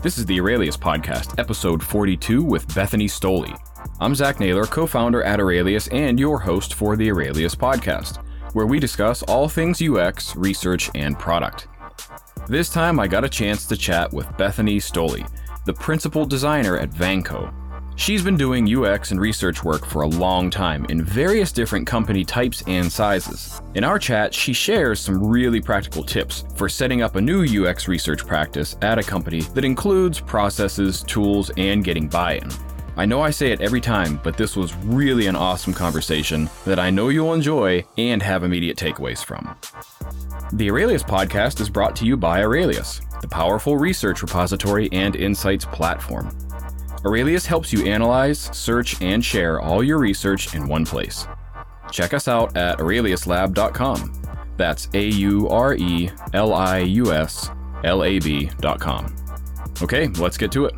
This is the Aurelius Podcast, episode 42 with Bethany Stoley. I'm Zach Naylor, co founder at Aurelius and your host for the Aurelius Podcast, where we discuss all things UX, research, and product. This time I got a chance to chat with Bethany Stoley, the principal designer at Vanco, She's been doing UX and research work for a long time in various different company types and sizes. In our chat, she shares some really practical tips for setting up a new UX research practice at a company that includes processes, tools, and getting buy in. I know I say it every time, but this was really an awesome conversation that I know you'll enjoy and have immediate takeaways from. The Aurelius podcast is brought to you by Aurelius, the powerful research repository and insights platform. Aurelius helps you analyze, search, and share all your research in one place. Check us out at aureliuslab.com. That's A U R E L I U S L A B.com. Okay, let's get to it.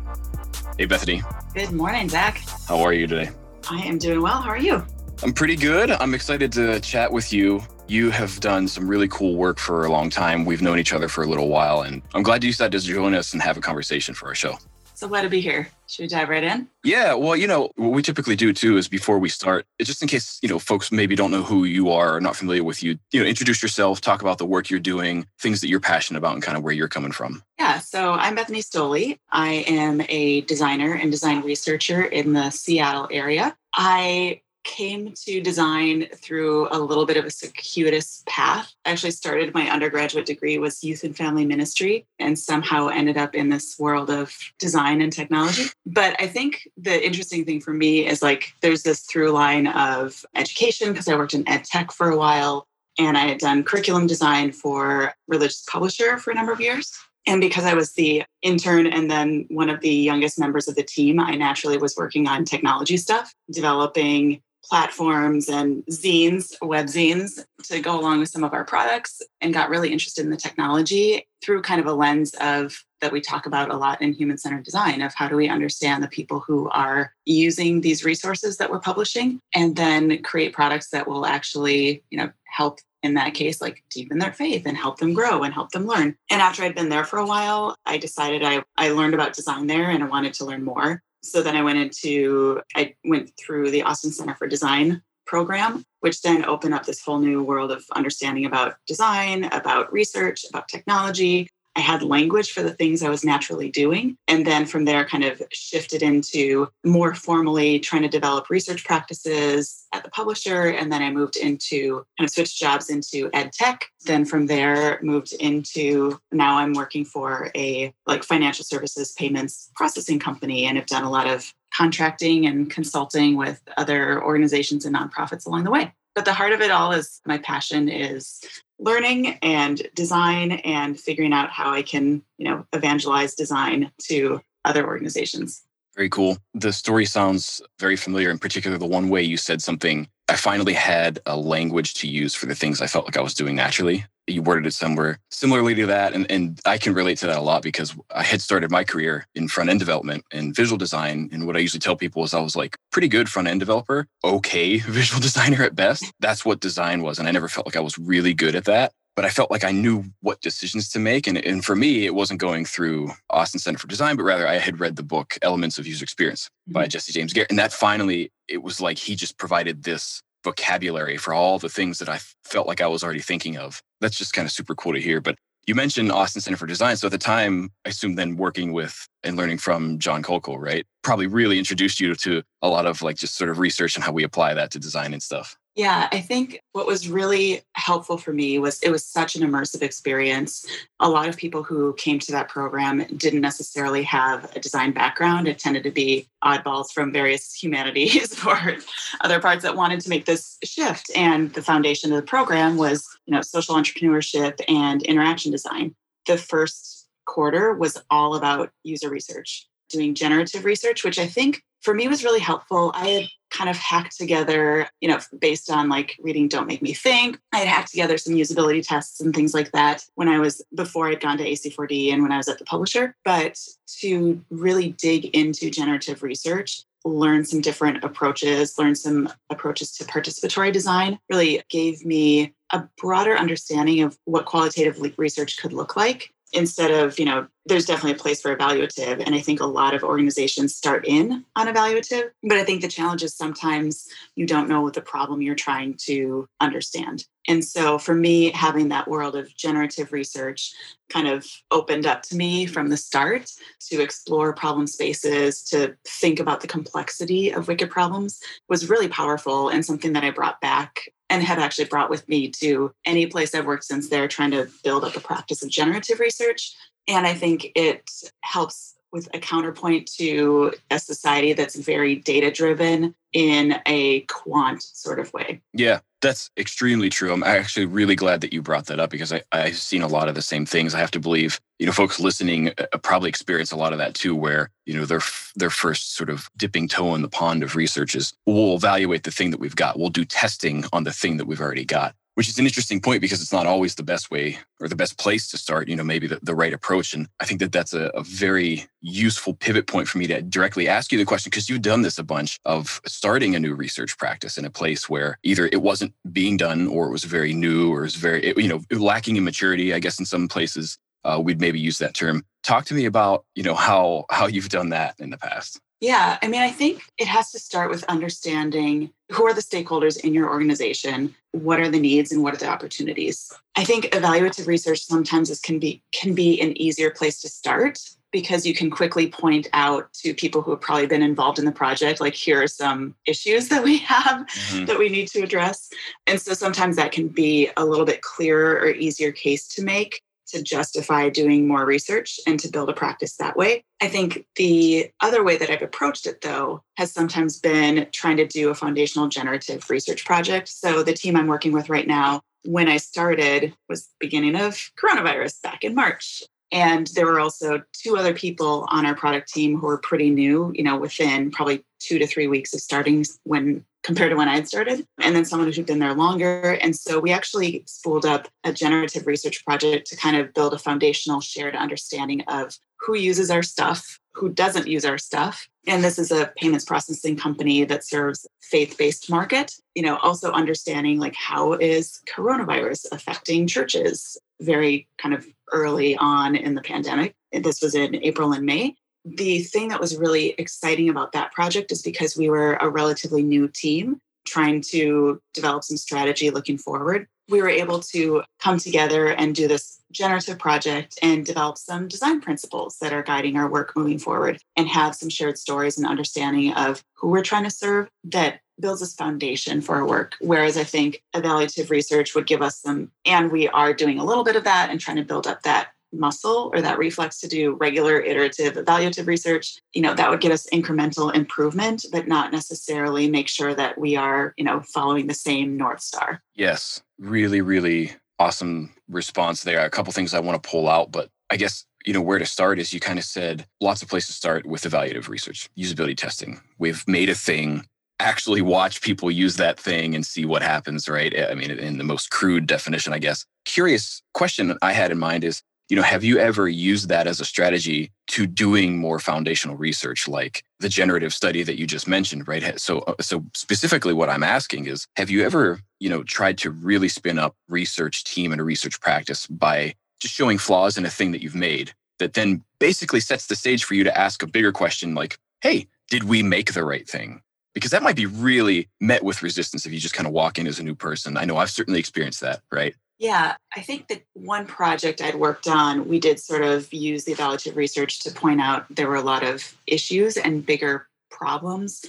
Hey, Bethany. Good morning, Zach. How are you today? I am doing well. How are you? I'm pretty good. I'm excited to chat with you. You have done some really cool work for a long time. We've known each other for a little while, and I'm glad you decided to join us and have a conversation for our show. So glad to be here. Should we dive right in? Yeah. Well, you know, what we typically do too is before we start, just in case, you know, folks maybe don't know who you are or not familiar with you, you know, introduce yourself, talk about the work you're doing, things that you're passionate about, and kind of where you're coming from. Yeah. So I'm Bethany Stoley. I am a designer and design researcher in the Seattle area. I came to design through a little bit of a circuitous path. I actually started my undergraduate degree was youth and family ministry and somehow ended up in this world of design and technology. But I think the interesting thing for me is like there's this through line of education because I worked in ed tech for a while and I had done curriculum design for religious publisher for a number of years. And because I was the intern and then one of the youngest members of the team, I naturally was working on technology stuff, developing platforms and zines, web zines to go along with some of our products and got really interested in the technology through kind of a lens of that we talk about a lot in human centered design of how do we understand the people who are using these resources that we're publishing and then create products that will actually, you know, help in that case like deepen their faith and help them grow and help them learn. And after I'd been there for a while, I decided I I learned about design there and I wanted to learn more so then I went into, I went through the Austin Center for Design program, which then opened up this whole new world of understanding about design, about research, about technology, I had language for the things I was naturally doing. And then from there, kind of shifted into more formally trying to develop research practices at the publisher. And then I moved into kind of switched jobs into ed tech. Then from there, moved into now I'm working for a like financial services payments processing company and have done a lot of contracting and consulting with other organizations and nonprofits along the way. But the heart of it all is my passion is learning and design and figuring out how I can, you know, evangelize design to other organizations. Very cool. The story sounds very familiar, in particular, the one way you said something. I finally had a language to use for the things I felt like I was doing naturally you worded it somewhere similarly to that. And, and I can relate to that a lot because I had started my career in front end development and visual design. And what I usually tell people is I was like pretty good front end developer, okay visual designer at best. That's what design was. And I never felt like I was really good at that. But I felt like I knew what decisions to make. And, and for me, it wasn't going through Austin Center for Design, but rather I had read the book Elements of User Experience by mm-hmm. Jesse James Garrett. And that finally, it was like he just provided this vocabulary for all the things that I felt like I was already thinking of. That's just kind of super cool to hear. But you mentioned Austin Center for Design. So at the time, I assume then working with and learning from John Kolko, right? Probably really introduced you to a lot of like just sort of research and how we apply that to design and stuff. Yeah, I think what was really helpful for me was it was such an immersive experience. A lot of people who came to that program didn't necessarily have a design background. It tended to be oddballs from various humanities or other parts that wanted to make this shift. And the foundation of the program was, you know, social entrepreneurship and interaction design. The first quarter was all about user research, doing generative research, which I think for me was really helpful. I had kind of hacked together, you know, based on like reading Don't Make Me Think. I had hacked together some usability tests and things like that when I was before I'd gone to AC4D and when I was at the publisher. But to really dig into generative research, learn some different approaches, learn some approaches to participatory design really gave me a broader understanding of what qualitative research could look like instead of you know there's definitely a place for evaluative. And I think a lot of organizations start in on evaluative. But I think the challenge is sometimes you don't know the problem you're trying to understand. And so for me, having that world of generative research kind of opened up to me from the start to explore problem spaces, to think about the complexity of wicked problems was really powerful and something that I brought back and have actually brought with me to any place I've worked since there, trying to build up a practice of generative research. And I think it helps with a counterpoint to a society that's very data driven in a quant sort of way. Yeah, that's extremely true. I'm actually really glad that you brought that up because I, I've seen a lot of the same things. I have to believe, you know, folks listening uh, probably experience a lot of that too, where, you know, their, their first sort of dipping toe in the pond of research is we'll evaluate the thing that we've got. We'll do testing on the thing that we've already got which is an interesting point because it's not always the best way or the best place to start, you know, maybe the, the right approach. And I think that that's a, a very useful pivot point for me to directly ask you the question because you've done this a bunch of starting a new research practice in a place where either it wasn't being done or it was very new or it was very, you know, lacking in maturity, I guess, in some places. Uh, we'd maybe use that term. Talk to me about, you know, how how you've done that in the past. Yeah, I mean, I think it has to start with understanding who are the stakeholders in your organization, what are the needs and what are the opportunities. I think evaluative research sometimes is, can be can be an easier place to start because you can quickly point out to people who have probably been involved in the project like here are some issues that we have mm-hmm. that we need to address and so sometimes that can be a little bit clearer or easier case to make to justify doing more research and to build a practice that way. I think the other way that I've approached it, though, has sometimes been trying to do a foundational generative research project. So the team I'm working with right now, when I started, was beginning of coronavirus back in March. And there were also two other people on our product team who were pretty new, you know, within probably two to three weeks of starting when compared to when I had started, and then someone who'd been there longer. And so we actually spooled up a generative research project to kind of build a foundational shared understanding of who uses our stuff, who doesn't use our stuff. And this is a payments processing company that serves faith-based market. You know, also understanding like how is coronavirus affecting churches very kind of early on in the pandemic. This was in April and May the thing that was really exciting about that project is because we were a relatively new team trying to develop some strategy looking forward. We were able to come together and do this generative project and develop some design principles that are guiding our work moving forward and have some shared stories and understanding of who we're trying to serve that builds this foundation for our work. Whereas I think evaluative research would give us some, and we are doing a little bit of that and trying to build up that muscle or that reflex to do regular iterative evaluative research you know that would get us incremental improvement but not necessarily make sure that we are you know following the same north star. Yes. Really really awesome response there. A couple things i want to pull out but i guess you know where to start is you kind of said lots of places to start with evaluative research usability testing. We've made a thing. Actually watch people use that thing and see what happens right? I mean in the most crude definition i guess. Curious question i had in mind is you know have you ever used that as a strategy to doing more foundational research like the generative study that you just mentioned right? So uh, so specifically what i'm asking is have you ever you know tried to really spin up research team and a research practice by just showing flaws in a thing that you've made that then basically sets the stage for you to ask a bigger question like hey did we make the right thing? Because that might be really met with resistance if you just kind of walk in as a new person. I know i've certainly experienced that right yeah, I think that one project I'd worked on, we did sort of use the evaluative research to point out there were a lot of issues and bigger problems.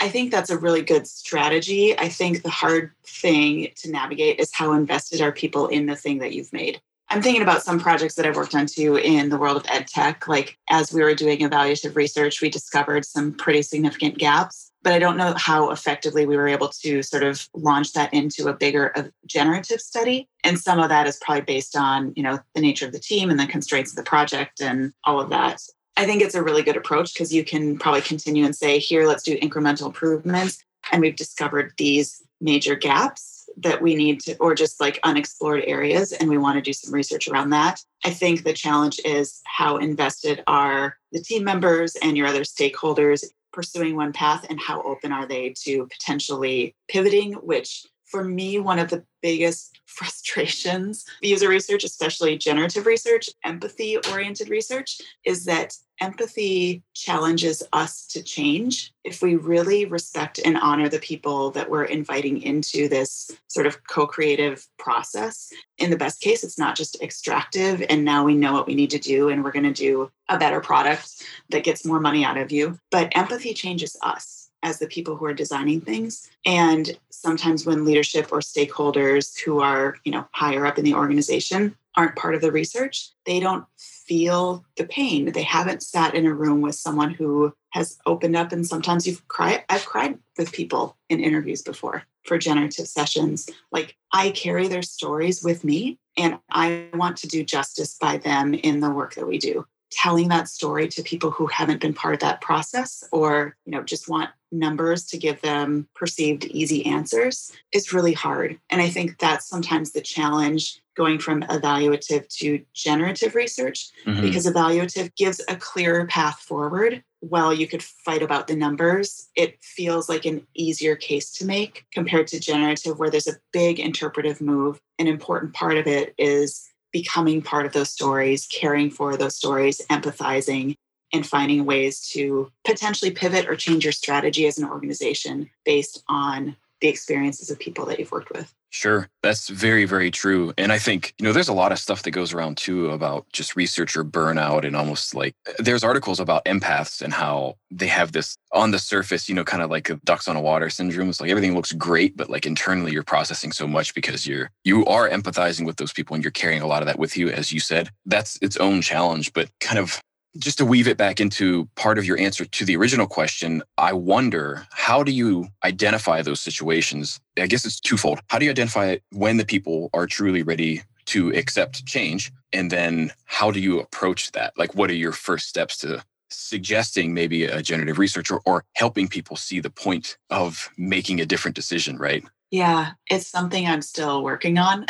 I think that's a really good strategy. I think the hard thing to navigate is how invested are people in the thing that you've made. I'm thinking about some projects that I've worked on too in the world of ed tech. Like as we were doing evaluative research, we discovered some pretty significant gaps but I don't know how effectively we were able to sort of launch that into a bigger a generative study. And some of that is probably based on, you know, the nature of the team and the constraints of the project and all of that. I think it's a really good approach because you can probably continue and say, here, let's do incremental improvements. And we've discovered these major gaps that we need to, or just like unexplored areas, and we want to do some research around that. I think the challenge is how invested are the team members and your other stakeholders pursuing one path and how open are they to potentially pivoting, which for me, one of the biggest frustrations, user research, especially generative research, empathy oriented research, is that empathy challenges us to change. If we really respect and honor the people that we're inviting into this sort of co creative process, in the best case, it's not just extractive and now we know what we need to do and we're going to do a better product that gets more money out of you. But empathy changes us as the people who are designing things and sometimes when leadership or stakeholders who are you know higher up in the organization aren't part of the research they don't feel the pain. They haven't sat in a room with someone who has opened up and sometimes you've cried i've cried with people in interviews before for generative sessions. Like i carry their stories with me and i want to do justice by them in the work that we do. Telling that story to people who haven't been part of that process or you know just want numbers to give them perceived easy answers is really hard. And i think that's sometimes the challenge going from evaluative to generative research mm-hmm. because evaluative gives a clearer path forward while you could fight about the numbers it feels like an easier case to make compared to generative where there's a big interpretive move an important part of it is becoming part of those stories, caring for those stories, empathizing, and finding ways to potentially pivot or change your strategy as an organization based on the experiences of people that you've worked with. Sure. That's very, very true. And I think, you know, there's a lot of stuff that goes around too about just researcher burnout and almost like there's articles about empaths and how they have this on the surface, you know, kind of like ducks on a water syndrome. It's like everything looks great, but like internally you're processing so much because you're you are empathizing with those people and you're carrying a lot of that with you, as you said. That's its own challenge. But kind of just to weave it back into part of your answer to the original question, I wonder how do you identify those situations? I guess it's twofold. How do you identify when the people are truly ready to accept change? And then how do you approach that? Like, what are your first steps to suggesting maybe a generative researcher or helping people see the point of making a different decision, right? Yeah, it's something I'm still working on.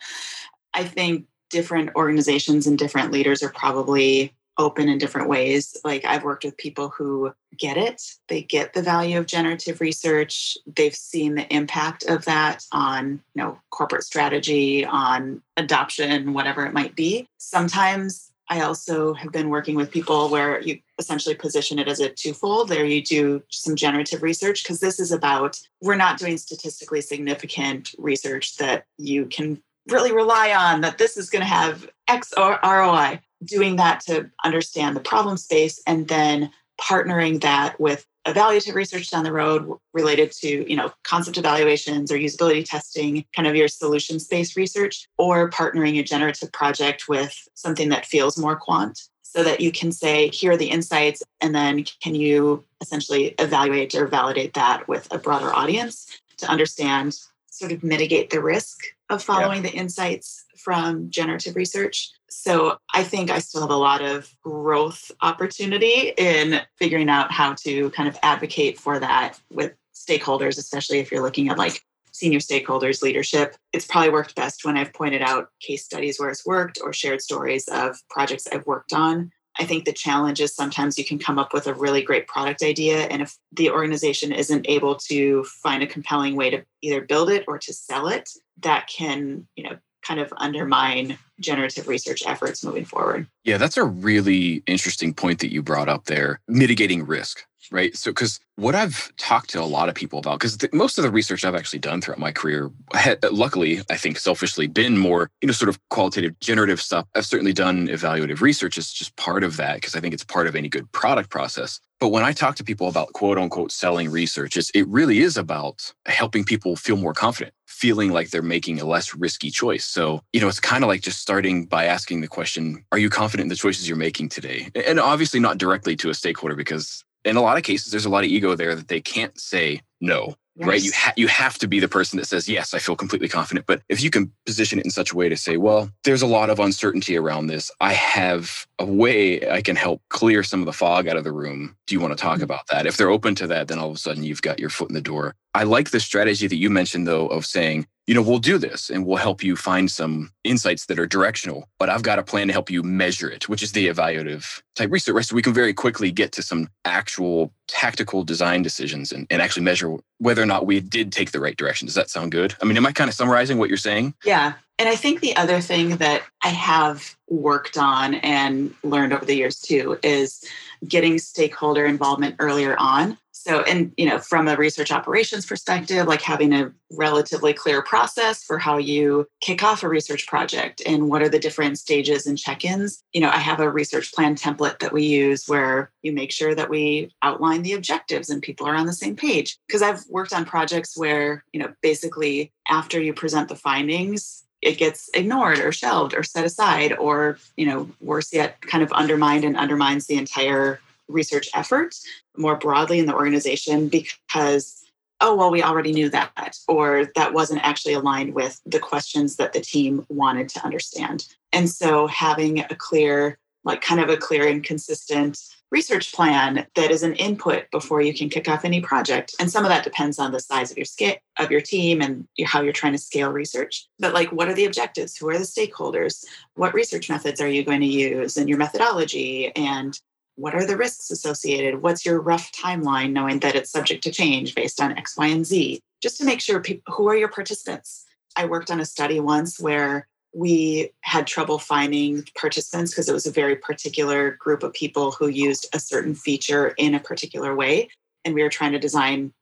I think different organizations and different leaders are probably open in different ways. Like I've worked with people who get it, they get the value of generative research, they've seen the impact of that on, you know, corporate strategy, on adoption, whatever it might be. Sometimes I also have been working with people where you essentially position it as a twofold. There you do some generative research because this is about we're not doing statistically significant research that you can really rely on that this is going to have X or ROI doing that to understand the problem space and then partnering that with evaluative research down the road related to you know concept evaluations or usability testing kind of your solution based research or partnering a generative project with something that feels more quant so that you can say here are the insights and then can you essentially evaluate or validate that with a broader audience to understand sort of mitigate the risk of following yeah. the insights from generative research so I think I still have a lot of growth opportunity in figuring out how to kind of advocate for that with stakeholders, especially if you're looking at like senior stakeholders leadership. It's probably worked best when I've pointed out case studies where it's worked or shared stories of projects I've worked on. I think the challenge is sometimes you can come up with a really great product idea. And if the organization isn't able to find a compelling way to either build it or to sell it, that can, you know, kind of undermine generative research efforts moving forward. Yeah, that's a really interesting point that you brought up there mitigating risk, right? So, because what I've talked to a lot of people about, because most of the research I've actually done throughout my career, had, luckily, I think selfishly, been more, you know, sort of qualitative, generative stuff. I've certainly done evaluative research as just part of that, because I think it's part of any good product process. But when I talk to people about quote unquote selling research, it's, it really is about helping people feel more confident, feeling like they're making a less risky choice. So, you know, it's kind of like just starting by asking the question, are you confident in the choices you're making today? And obviously not directly to a stakeholder because in a lot of cases, there's a lot of ego there that they can't say no. Yes. Right. You ha- you have to be the person that says, yes, I feel completely confident. But if you can position it in such a way to say, well, there's a lot of uncertainty around this. I have a way I can help clear some of the fog out of the room. Do you want to talk mm-hmm. about that? If they're open to that, then all of a sudden you've got your foot in the door. I like the strategy that you mentioned, though, of saying, you know, we'll do this and we'll help you find some insights that are directional, but I've got a plan to help you measure it, which is the evaluative type research. Right? So we can very quickly get to some actual tactical design decisions and, and actually measure whether or not we did take the right direction. Does that sound good? I mean, am I kind of summarizing what you're saying? Yeah. And I think the other thing that I have worked on and learned over the years too is getting stakeholder involvement earlier on. So, and you know, from a research operations perspective, like having a relatively clear process for how you kick off a research project and what are the different stages and check-ins. You know, I have a research plan template that we use where you make sure that we outline the objectives and people are on the same page. Because I've worked on projects where, you know, basically after you present the findings, it gets ignored or shelved or set aside or you know worse yet kind of undermined and undermines the entire research effort more broadly in the organization because oh well we already knew that or that wasn't actually aligned with the questions that the team wanted to understand and so having a clear like kind of a clear and consistent research plan that is an input before you can kick off any project. And some of that depends on the size of your scale of your team and how you're trying to scale research. But like what are the objectives? Who are the stakeholders? What research methods are you going to use and your methodology? And what are the risks associated? What's your rough timeline, knowing that it's subject to change based on X, Y, and Z? Just to make sure who are your participants? I worked on a study once where we had trouble finding participants because it was a very particular group of people who used a certain feature in a particular way and we were trying to design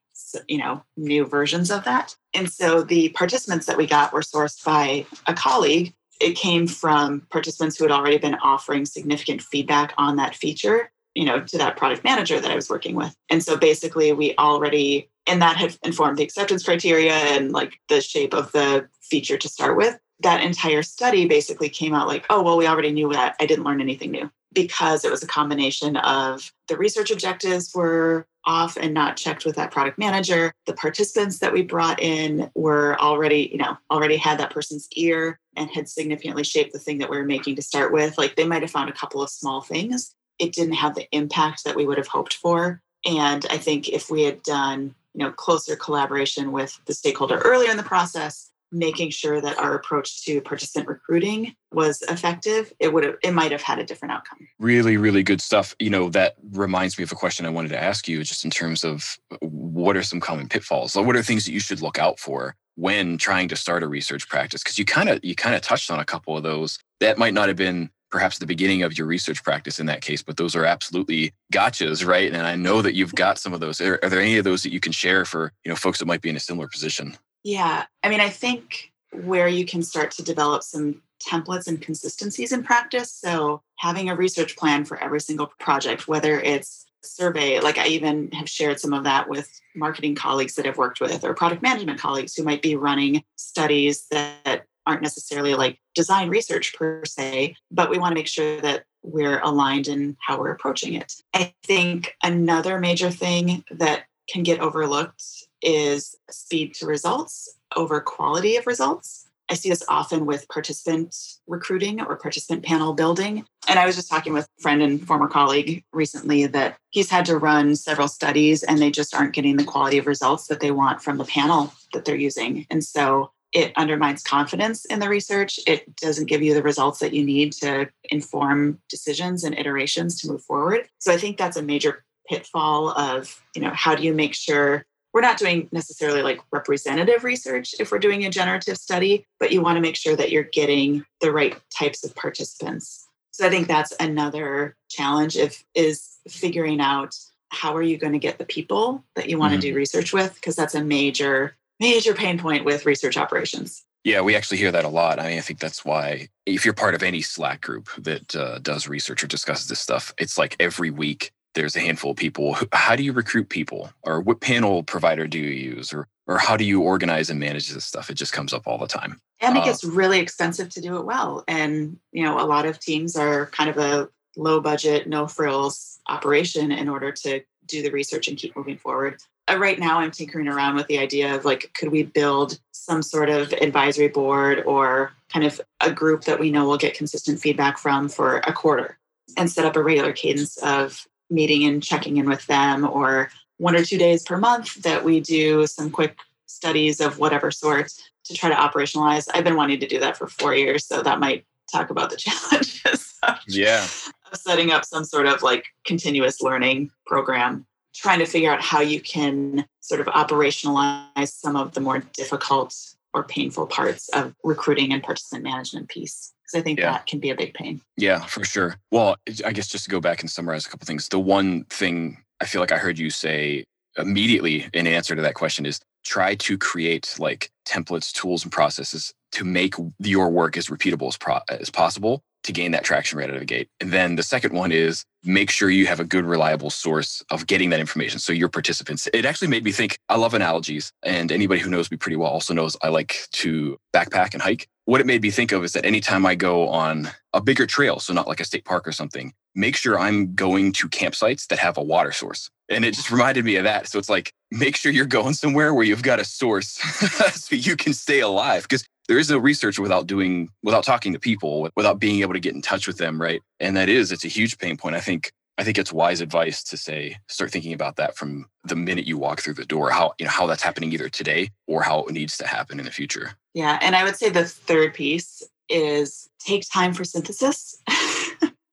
you know new versions of that and so the participants that we got were sourced by a colleague it came from participants who had already been offering significant feedback on that feature you know to that product manager that i was working with. And so basically we already and that had informed the acceptance criteria and like the shape of the feature to start with. That entire study basically came out like, oh, well, we already knew that. I didn't learn anything new. Because it was a combination of the research objectives were off and not checked with that product manager. The participants that we brought in were already, you know, already had that person's ear and had significantly shaped the thing that we were making to start with. Like they might have found a couple of small things. It didn't have the impact that we would have hoped for. And I think if we had done, you know, closer collaboration with the stakeholder earlier in the process, making sure that our approach to participant recruiting was effective it would have it might have had a different outcome. Really really good stuff. You know that reminds me of a question i wanted to ask you just in terms of uh, what are some common pitfalls? What are things that you should look out for when trying to start a research practice? Because you kind of you kind of touched on a couple of those. That might not have been perhaps the beginning of your research practice in that case but those are absolutely gotchas right? And i know that you've got some of those. Are, are there any of those that you can share for you know folks that might be in a similar position yeah. I mean, I think where you can start to develop some templates and consistencies in practice. So, having a research plan for every single project, whether it's survey, like I even have shared some of that with marketing colleagues that I've worked with or product management colleagues who might be running studies that aren't necessarily like design research per se, but we want to make sure that we're aligned in how we're approaching it. I think another major thing that can get overlooked is speed to results over quality of results. I see this often with participant recruiting or participant panel building. And I was just talking with a friend and former colleague recently that he's had to run several studies and they just aren't getting the quality of results that they want from the panel that they're using. And so it undermines confidence in the research. It doesn't give you the results that you need to inform decisions and iterations to move forward. So I think that's a major pitfall of, you know, how do you make sure we're not doing necessarily like representative research if we're doing a generative study, but you want to make sure that you're getting the right types of participants. So I think that's another challenge if is figuring out how are you going to get the people that you want mm-hmm. to do research with because that's a major major pain point with research operations. Yeah, we actually hear that a lot. I mean, I think that's why if you're part of any Slack group that uh, does research or discusses this stuff, it's like every week there's a handful of people. How do you recruit people? Or what panel provider do you use? Or or how do you organize and manage this stuff? It just comes up all the time. And it uh, gets really expensive to do it well. And you know, a lot of teams are kind of a low budget, no frills operation in order to do the research and keep moving forward. Uh, right now, I'm tinkering around with the idea of like, could we build some sort of advisory board or kind of a group that we know will get consistent feedback from for a quarter and set up a regular cadence of meeting and checking in with them or one or two days per month that we do some quick studies of whatever sort to try to operationalize. I've been wanting to do that for four years, so that might talk about the challenges. yeah. Of setting up some sort of like continuous learning program, trying to figure out how you can sort of operationalize some of the more difficult or painful parts of recruiting and participant management piece. Because I think yeah. that can be a big pain. Yeah, for sure. Well, I guess just to go back and summarize a couple things. The one thing I feel like I heard you say immediately in answer to that question is try to create like templates, tools, and processes to make your work as repeatable as, pro- as possible to gain that traction right out of the gate. And then the second one is make sure you have a good, reliable source of getting that information. So your participants, it actually made me think I love analogies. And anybody who knows me pretty well also knows I like to backpack and hike. What it made me think of is that anytime I go on a bigger trail, so not like a state park or something, make sure I'm going to campsites that have a water source. And it just reminded me of that. So it's like, make sure you're going somewhere where you've got a source so you can stay alive. Because there is no research without doing without talking to people without being able to get in touch with them right and that is it's a huge pain point i think i think it's wise advice to say start thinking about that from the minute you walk through the door how you know how that's happening either today or how it needs to happen in the future yeah and i would say the third piece is take time for synthesis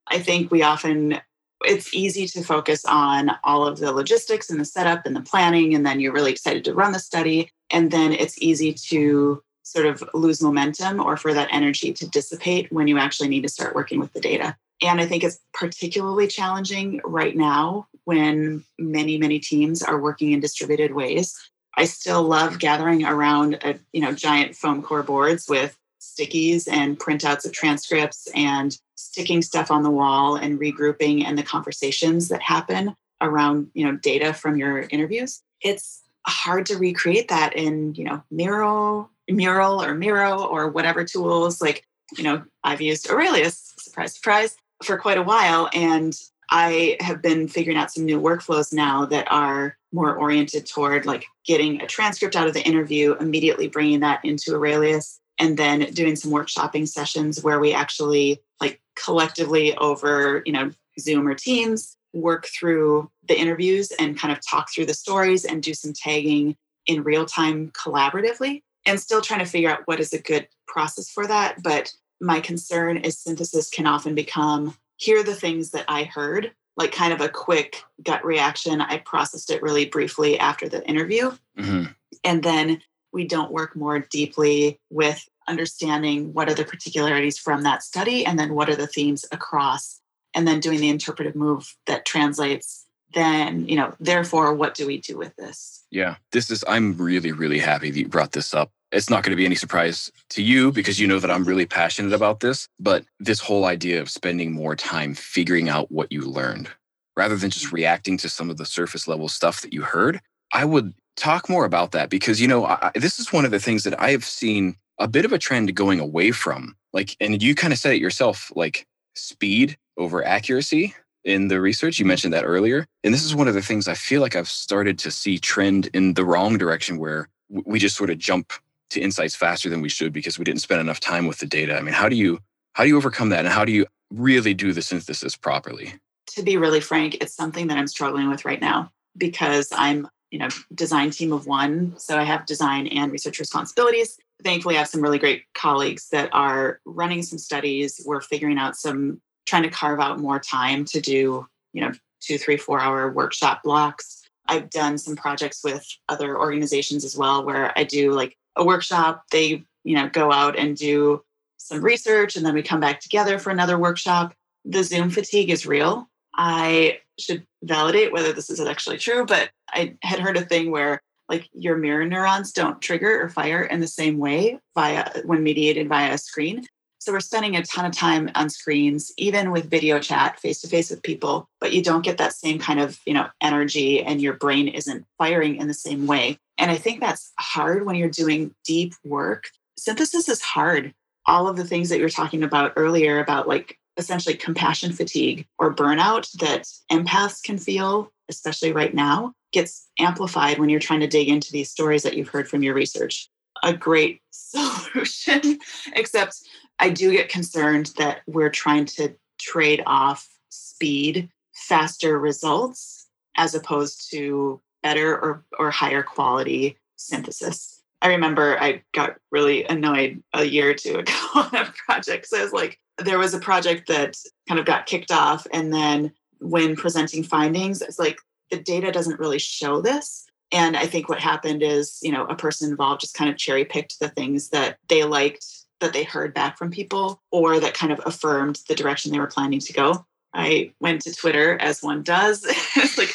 i think we often it's easy to focus on all of the logistics and the setup and the planning and then you're really excited to run the study and then it's easy to sort of lose momentum or for that energy to dissipate when you actually need to start working with the data. And I think it's particularly challenging right now when many, many teams are working in distributed ways. I still love gathering around a you know giant foam core boards with stickies and printouts of transcripts and sticking stuff on the wall and regrouping and the conversations that happen around you know data from your interviews. It's hard to recreate that in you know Miro Mural or Miro or whatever tools. Like, you know, I've used Aurelius, surprise, surprise, for quite a while. And I have been figuring out some new workflows now that are more oriented toward like getting a transcript out of the interview, immediately bringing that into Aurelius, and then doing some workshopping sessions where we actually like collectively over, you know, Zoom or Teams work through the interviews and kind of talk through the stories and do some tagging in real time collaboratively and still trying to figure out what is a good process for that. But my concern is synthesis can often become here are the things that I heard, like kind of a quick gut reaction. I processed it really briefly after the interview. Mm-hmm. And then we don't work more deeply with understanding what are the particularities from that study and then what are the themes across and then doing the interpretive move that translates then you know therefore what do we do with this yeah this is i'm really really happy that you brought this up it's not going to be any surprise to you because you know that I'm really passionate about this. But this whole idea of spending more time figuring out what you learned rather than just reacting to some of the surface level stuff that you heard, I would talk more about that because, you know, I, this is one of the things that I have seen a bit of a trend going away from. Like, and you kind of said it yourself, like speed over accuracy in the research. You mentioned that earlier. And this is one of the things I feel like I've started to see trend in the wrong direction where we just sort of jump to insights faster than we should because we didn't spend enough time with the data. I mean, how do you how do you overcome that and how do you really do the synthesis properly? To be really frank, it's something that I'm struggling with right now because I'm, you know, design team of one, so I have design and research responsibilities. Thankfully, I have some really great colleagues that are running some studies. We're figuring out some trying to carve out more time to do, you know, two, three, four hour workshop blocks. I've done some projects with other organizations as well where I do like a workshop, they, you know, go out and do some research and then we come back together for another workshop. The Zoom fatigue is real. I should validate whether this is actually true, but I had heard a thing where like your mirror neurons don't trigger or fire in the same way via when mediated via a screen. So we're spending a ton of time on screens, even with video chat face to face with people, but you don't get that same kind of, you know, energy and your brain isn't firing in the same way. And I think that's hard when you're doing deep work. Synthesis is hard. All of the things that you were talking about earlier about like essentially compassion fatigue or burnout that empaths can feel, especially right now, gets amplified when you're trying to dig into these stories that you've heard from your research. A great solution, except I do get concerned that we're trying to trade off speed, faster results, as opposed to better or, or higher quality synthesis. I remember I got really annoyed a year or two ago on a project. So I was like, there was a project that kind of got kicked off. And then when presenting findings, it's like the data doesn't really show this. And I think what happened is, you know, a person involved just kind of cherry picked the things that they liked that they heard back from people or that kind of affirmed the direction they were planning to go. I went to Twitter as one does. it's like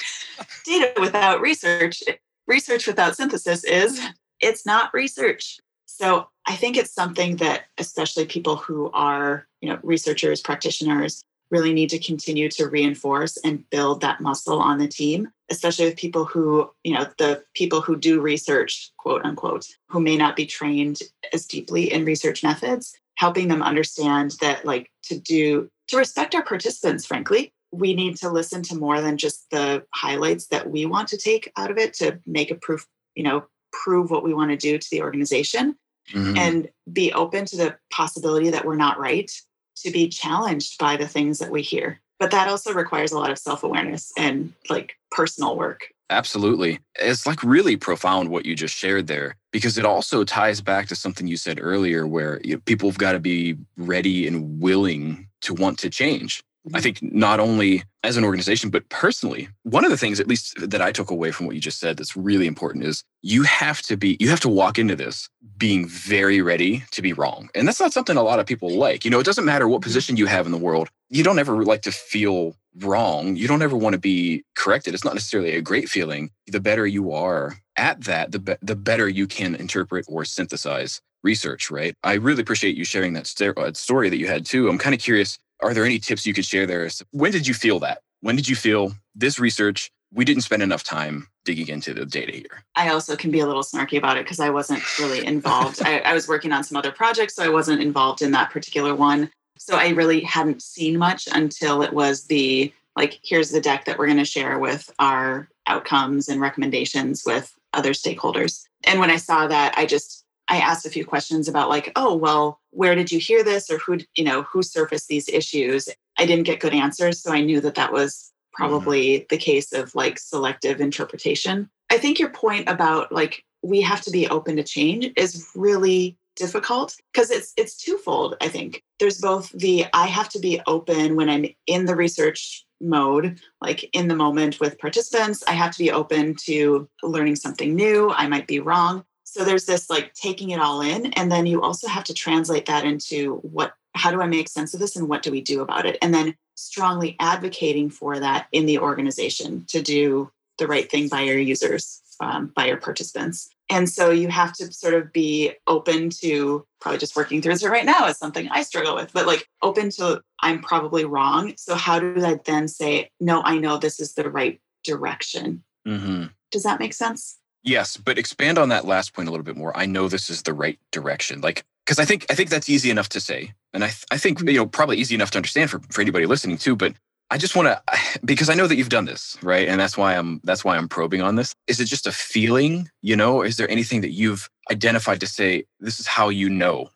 data without research, research without synthesis is it's not research. So I think it's something that especially people who are, you know, researchers, practitioners really need to continue to reinforce and build that muscle on the team, especially with people who, you know, the people who do research, quote unquote, who may not be trained as deeply in research methods, helping them understand that like to do to respect our participants, frankly, we need to listen to more than just the highlights that we want to take out of it to make a proof, you know, prove what we want to do to the organization mm-hmm. and be open to the possibility that we're not right, to be challenged by the things that we hear. But that also requires a lot of self awareness and like personal work. Absolutely. It's like really profound what you just shared there because it also ties back to something you said earlier where you know, people have got to be ready and willing to want to change. I think not only as an organization, but personally, one of the things, at least that I took away from what you just said, that's really important is you have to be, you have to walk into this being very ready to be wrong. And that's not something a lot of people like. You know, it doesn't matter what position you have in the world, you don't ever like to feel wrong. You don't ever want to be corrected. It's not necessarily a great feeling. The better you are at that, the, be- the better you can interpret or synthesize research, right? I really appreciate you sharing that st- uh, story that you had too. I'm kind of curious are there any tips you could share there? When did you feel that? When did you feel this research, we didn't spend enough time digging into the data here? I also can be a little snarky about it because I wasn't really involved. I, I was working on some other projects, so I wasn't involved in that particular one. So I really hadn't seen much until it was the like, here's the deck that we're going to share with our outcomes and recommendations with other stakeholders. And when I saw that, I just I asked a few questions about like, oh, well, where did you hear this or who, you know, who surfaced these issues? I didn't get good answers, so I knew that that was mm-hmm. probably mm-hmm. the case of like selective interpretation. I think your point about like we have to be open to change is really difficult because it's it's twofold i think there's both the i have to be open when i'm in the research mode like in the moment with participants i have to be open to learning something new i might be wrong so there's this like taking it all in and then you also have to translate that into what how do i make sense of this and what do we do about it? And then strongly advocating for that in the organization to do the right thing by your users um, by your participants. And so you have to sort of be open to probably just working through this right now is something i struggle with but like open to i'm probably wrong. So how do i then say no i know this is the right direction? Mm-hmm. does that make sense Yes, but expand on that last point a little bit more. I know this is the right direction. Like because I think I think that's easy enough to say. And I th- I think mm-hmm. you know probably easy enough to understand for, for anybody listening too, but I just want to because I know that you've done this, right? And that's why I'm that's why I'm probing on this. Is it just a feeling, you know? Is there anything that you've identified to say this is how you know?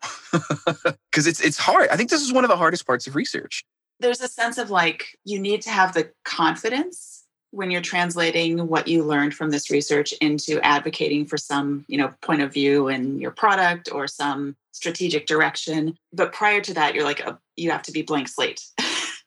Cuz it's it's hard. I think this is one of the hardest parts of research. There's a sense of like you need to have the confidence when you're translating what you learned from this research into advocating for some you know point of view in your product or some strategic direction. But prior to that you're like a, you have to be blank slate.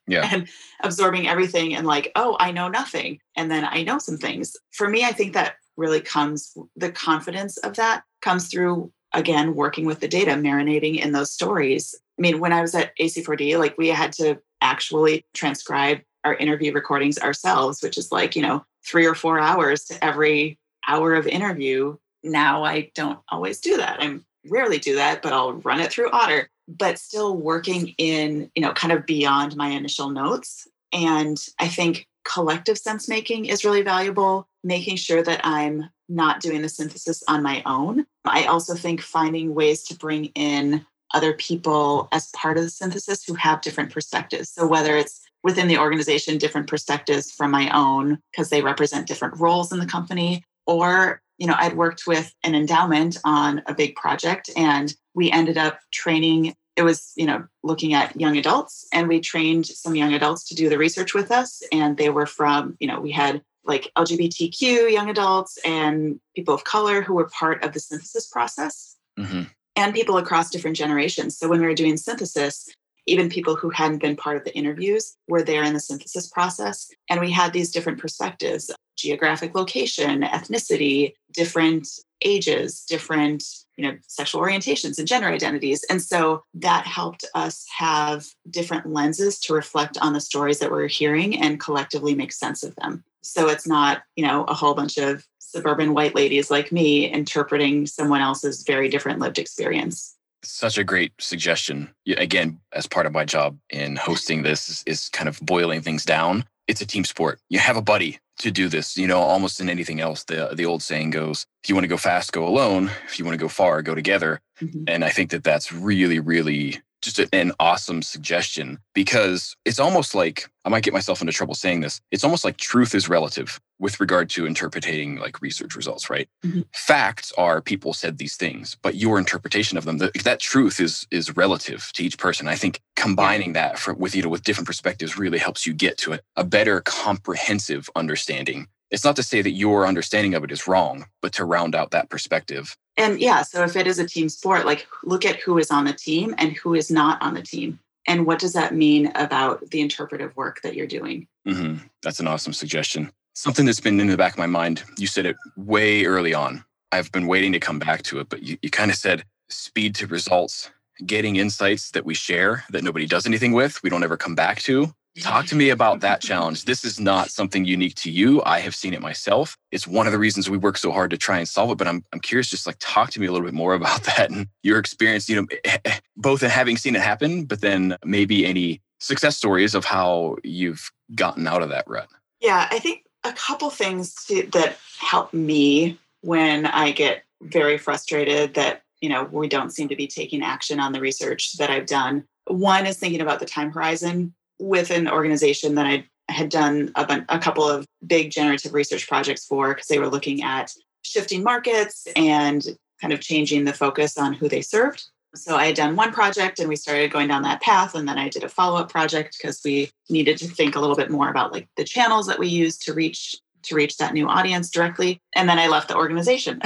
Yeah. And absorbing everything and like oh i know nothing. And then i know some things. For me i think that really comes the confidence of that comes through again working with the data marinating in those stories. I mean when i was at ac4d like we had to actually transcribe our interview recordings ourselves, which is like, you know, three or four hours to every hour of interview. Now I don't always do that. I rarely do that, but I'll run it through Otter, but still working in, you know, kind of beyond my initial notes. And I think collective sense making is really valuable, making sure that I'm not doing the synthesis on my own. I also think finding ways to bring in other people as part of the synthesis who have different perspectives. So whether it's within the organization different perspectives from my own because they represent different roles in the company or you know i'd worked with an endowment on a big project and we ended up training it was you know looking at young adults and we trained some young adults to do the research with us and they were from you know we had like LGBTQ young adults and people of color who were part of the synthesis process mm-hmm. and people across different generations. So when we were doing synthesis, even people who hadn't been part of the interviews were there in the synthesis process. And we had these different perspectives geographic location, ethnicity, different ages, different you know sexual orientations and gender identities. And so that helped us have different lenses to reflect on the stories that we're hearing and collectively make sense of them. So it's not you know a whole bunch of suburban white ladies like me interpreting someone else's very different lived experience such a great suggestion. Again, as part of my job in hosting this is, is, kind of boiling things down. It's a team sport. You have a buddy to do this. You know, almost in anything else, the the old saying goes, if you want to go fast, go alone. If you want to go far, go together. Mm-hmm. And I think that that's really, really just an awesome suggestion because it's almost like I might get myself into trouble saying this. It's almost like truth is relative with regard to interpreting like research results, right? Mm-hmm. Facts are people said these things, but your interpretation of them, that, that truth is is relative to each person. I think combining that for, with you know with different perspectives really helps you get to a, a better comprehensive understanding. It's not to say that your understanding of it is wrong, but to round out that perspective and yeah, so if it is a team sport, like look at who is on the team and who is not on the team. And what does that mean about the interpretive work that you're doing? Mm-hmm. That's an awesome suggestion. Something that's been in the back of my mind. You said it way early on. I've been waiting to come back to it, but you, you kind of said speed to results, getting insights that we share that nobody does anything with, we don't ever come back to. Talk to me about that challenge. This is not something unique to you. I have seen it myself. It's one of the reasons we work so hard to try and solve it. But I'm, I'm curious, just like talk to me a little bit more about that and your experience, you know, eh, eh, both in having seen it happen, but then maybe any success stories of how you've gotten out of that rut. Yeah, I think a couple things to, that help me when I get very frustrated that, you know, we don't seem to be taking action on the research that I've done. One is thinking about the time horizon with an organization that I had done a, a couple of big generative research projects for because they were looking at shifting markets and kind of changing the focus on who they served. So I had done one project and we started going down that path. And then I did a follow up project because we needed to think a little bit more about like the channels that we use to reach to reach that new audience directly. And then I left the organization.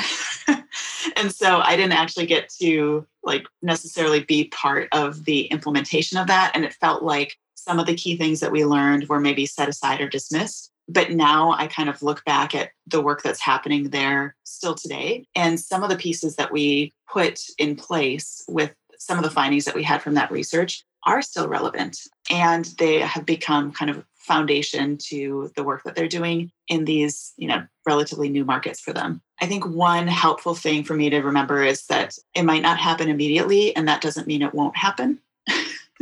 and so I didn't actually get to like necessarily be part of the implementation of that. And it felt like some of the key things that we learned were maybe set aside or dismissed. But now I kind of look back at the work that's happening there still today. And some of the pieces that we put in place with some of the findings that we had from that research are still relevant. And they have become kind of foundation to the work that they're doing in these, you know, relatively new markets for them. I think one helpful thing for me to remember is that it might not happen immediately, and that doesn't mean it won't happen.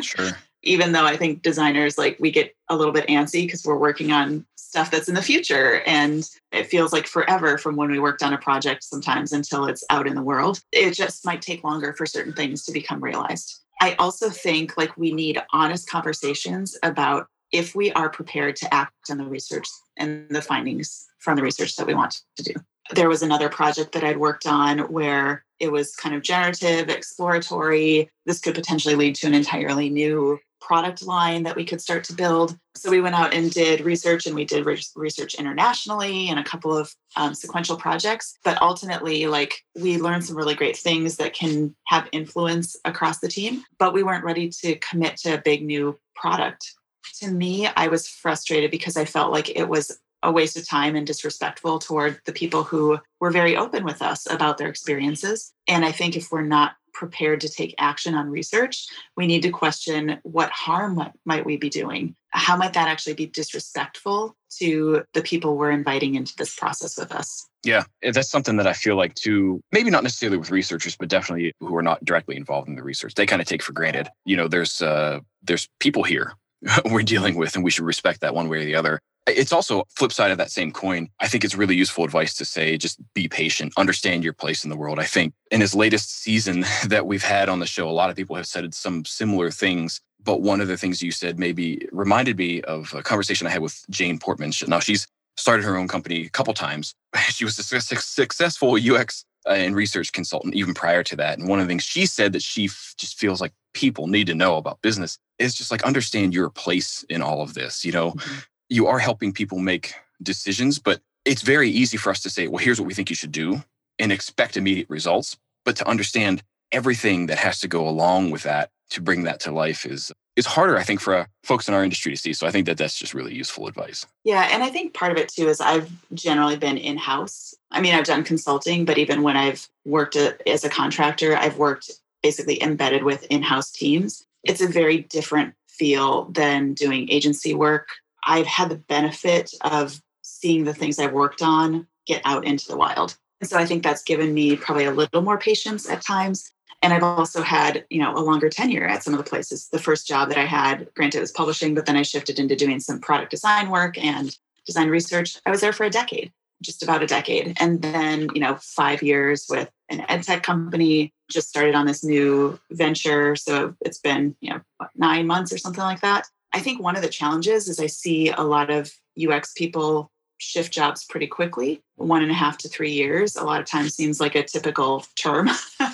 Sure even though I think designers like we get a little bit antsy because we're working on stuff that's in the future and it feels like forever from when we worked on a project sometimes until it's out in the world. It just might take longer for certain things to become realized. I also think like we need honest conversations about if we are prepared to act on the research and the findings from the research that we want to do. There was another project that I'd worked on where it was kind of generative, exploratory. This could potentially lead to an entirely new product line that we could start to build. So we went out and did research and we did re- research internationally and a couple of um, sequential projects. But ultimately, like we learned some really great things that can have influence across the team, but we weren't ready to commit to a big new product. To me, I was frustrated because I felt like it was a waste of time and disrespectful toward the people who were very open with us about their experiences. And I think if we're not prepared to take action on research, we need to question what harm might we be doing? How might that actually be disrespectful to the people we're inviting into this process with us? Yeah, that's something that I feel like too, maybe not necessarily with researchers, but definitely who are not directly involved in the research. They kind of take for granted. You know, there's uh there's people here we're dealing with and we should respect that one way or the other. It's also flip side of that same coin. I think it's really useful advice to say just be patient, understand your place in the world. I think in his latest season that we've had on the show, a lot of people have said some similar things. But one of the things you said maybe reminded me of a conversation I had with Jane Portman. Now she's started her own company a couple times. She was a successful UX uh, and research consultant even prior to that. And one of the things she said that she f- just feels like people need to know about business is just like understand your place in all of this. You know, mm-hmm you are helping people make decisions, but it's very easy for us to say, well, here's what we think you should do and expect immediate results. But to understand everything that has to go along with that to bring that to life is is harder, I think, for uh, folks in our industry to see. So I think that that's just really useful advice. Yeah, and I think part of it too is I've generally been in house. I mean, I've done consulting, but even when I've worked as a contractor, I've worked basically embedded with in house teams. It's a very different feel than doing agency work. I've had the benefit of seeing the things I've worked on get out into the wild. And so I think that's given me probably a little more patience at times and I've also had, you know, a longer tenure at some of the places. The first job that I had, granted, was publishing, but then I shifted into doing some product design work and design research. I was there for a decade, just about a decade. And then, you know, five years with an ed tech company, just started on this new venture. So it's been, you know, nine months or something like that. I think one of the challenges is I see a lot of UX people shift jobs pretty quickly. One and a half to three years, a lot of times seems like a typical term.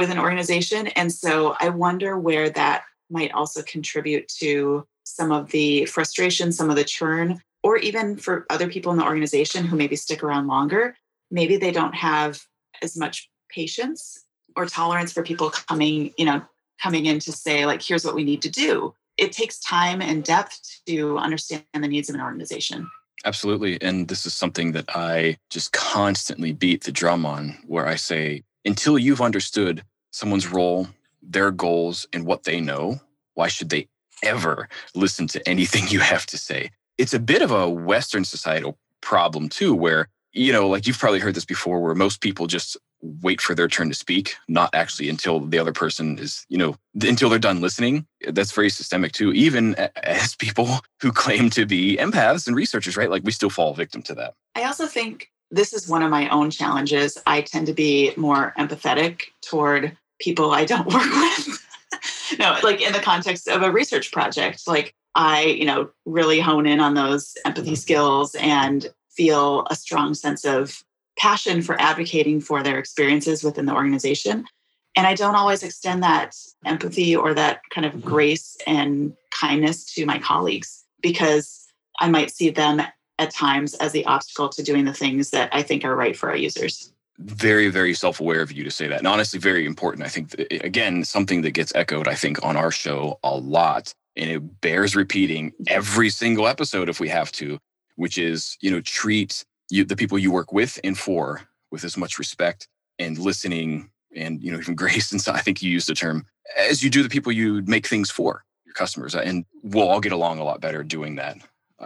with an organization. And so I wonder where that might also contribute to some of the frustration, some of the churn, or even for other people in the organization who maybe stick around longer. Maybe they don't have as much patience or tolerance for people coming, you know, coming in to say, like, here's what we need to do. It takes time and depth to understand the needs of an organization. Absolutely. And this is something that I just constantly beat the drum on, where I say, until you've understood someone's role, their goals, and what they know, why should they ever listen to anything you have to say? It's a bit of a Western societal problem, too, where, you know, like you've probably heard this before, where most people just wait for their turn to speak, not actually until the other person is, you know, until they're done listening. That's very systemic too, even as people who claim to be empaths and researchers, right? Like we still fall victim to that. I also think this is one of my own challenges. I tend to be more empathetic toward people I don't work with. no, like in the context of a research project, like I, you know, really hone in on those empathy mm-hmm. skills and feel a strong sense of passion for advocating for their experiences within the organization. And I don't always extend that empathy or that kind of mm-hmm. grace and kindness to my colleagues because I might see them at times as the obstacle to doing the things that I think are right for our users. Very, very self aware of you to say that. And honestly, very important. I think, that, again, something that gets echoed, I think, on our show a lot, and it bears repeating mm-hmm. every single episode if we have to, which is, you know, treat you, the people you work with and for with as much respect and listening and, you know, even grace. And so I think you used the term as you do the people you make things for your customers. And we'll all get along a lot better doing that.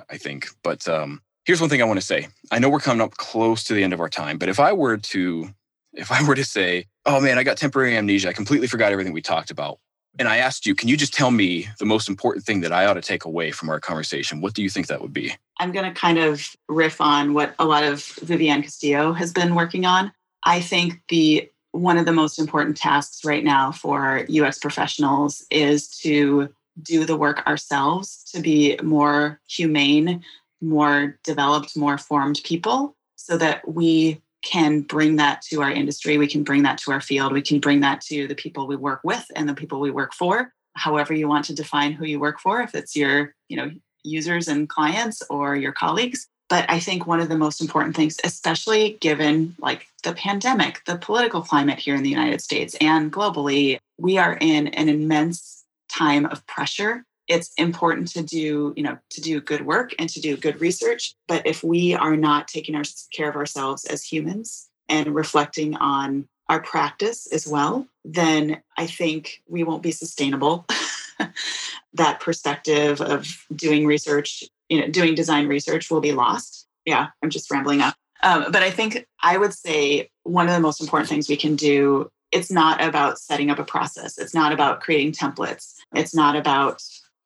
I think. But um, here's one thing I want to say. I know we're coming up close to the end of our time, but if I were to, if I were to say, oh man, I got temporary amnesia, I completely forgot everything we talked about. And I asked you, can you just tell me the most important thing that I ought to take away from our conversation? What do you think that would be? I'm going to kind of riff on what a lot of Vivianne Castillo has been working on. I think the one of the most important tasks right now for UX professionals is to do the work ourselves to be more humane, more developed, more formed people so that we can bring that to our industry, we can bring that to our field, we can bring that to the people we work with and the people we work for, however you want to define who you work for, if it's your, you know, users and clients or your colleagues. But I think one of the most important things, especially given like the pandemic, the political climate here in the United States and globally, we are in an immense time of pressure it's important to do you know to do good work and to do good research. But if we are not taking our, care of ourselves as humans and reflecting on our practice as well then i think we won't be sustainable. That perspective of doing research you know doing design research will be lost. Yeah i'm just rambling up. Um, but i think i would say one of the most important things we can do it's not about setting up a process. It's not about creating templates. It's not about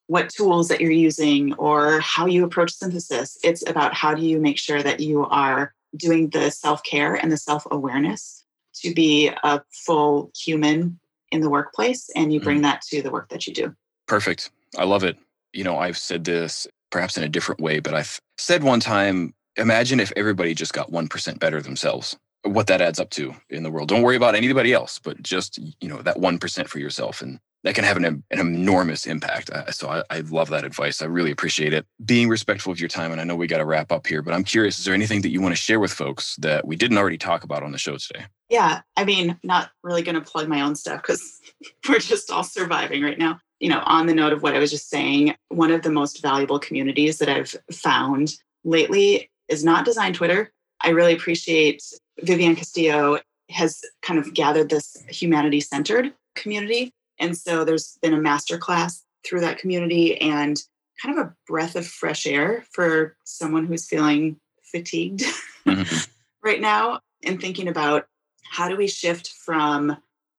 what tools that you're using or how you approach synthesis. It's about how do you make sure that you are doing the self care and the self awareness to be a full human in the workplace and you bring mm. that to the work that you do. Perfect. I love it. You know, I've said this perhaps in a different way, but I've said one time imagine if everybody just got 1% better themselves. What that adds up to in the world. Don't worry about anybody else, but just, you know, that 1% for yourself. And that can have an, an enormous impact. So I, I, love that advice. I really appreciate it. Being respectful of your time. And I know we got to wrap up here, but I'm curious, is there anything that you want to share with folks that we didn't already talk about on the show today? Yeah. I mean, not really going to plug my own stuff because we're just all surviving right now. You know, on the note of what I was just saying, one of the most valuable communities that I've found lately is not Design Twitter. I really appreciate Vivianne Castillo has kind of gathered this humanity centered community and so there's been a master class through that community and kind of a breath of fresh air for someone who's feeling fatigued mm-hmm. right now and thinking about how do we shift from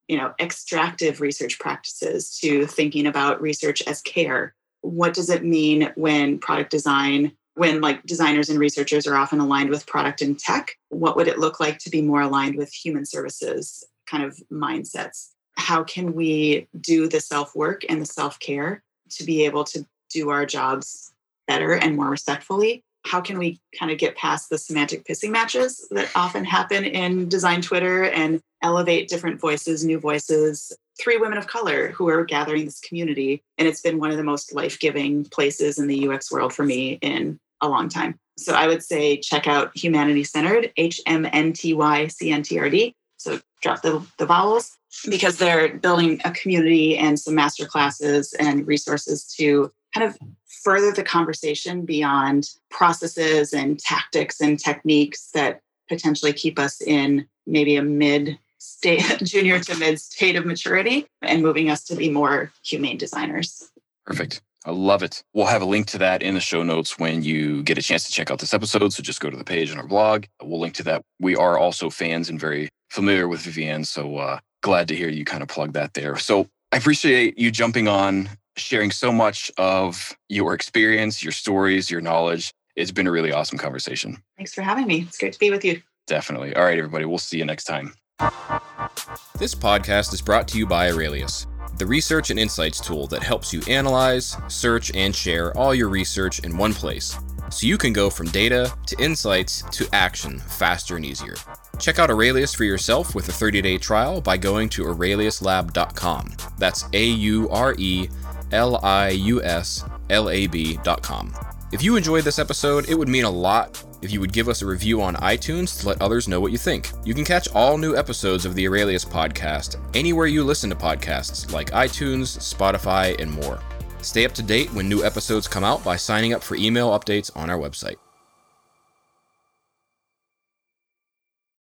you know extractive research practices to thinking about research as care what does it mean when product design when like designers and researchers are often aligned with product and tech what would it look like to be more aligned with human services kind of mindsets how can we do the self work and the self care to be able to do our jobs better and more respectfully? How can we kind of get past the semantic pissing matches that often happen in design Twitter and elevate different voices, new voices? Three women of color who are gathering this community. And it's been one of the most life giving places in the UX world for me in a long time. So I would say check out Humanity Centered, H M N T Y C N T R D. So drop the, the vowels because they're building a community and some master classes and resources to kind of further the conversation beyond processes and tactics and techniques that potentially keep us in maybe a mid state junior to mid state of maturity and moving us to be more humane designers perfect I love it. We'll have a link to that in the show notes when you get a chance to check out this episode. So just go to the page on our blog. We'll link to that. We are also fans and very familiar with Vivianne. So uh, glad to hear you kind of plug that there. So I appreciate you jumping on, sharing so much of your experience, your stories, your knowledge. It's been a really awesome conversation. Thanks for having me. It's great to be with you. Definitely. All right, everybody. We'll see you next time. This podcast is brought to you by Aurelius, the research and insights tool that helps you analyze, search, and share all your research in one place so you can go from data to insights to action faster and easier. Check out Aurelius for yourself with a 30 day trial by going to aureliuslab.com. That's A U R E L I U S L A B.com. If you enjoyed this episode, it would mean a lot if you would give us a review on iTunes to let others know what you think. You can catch all new episodes of the Aurelius podcast anywhere you listen to podcasts like iTunes, Spotify, and more. Stay up to date when new episodes come out by signing up for email updates on our website.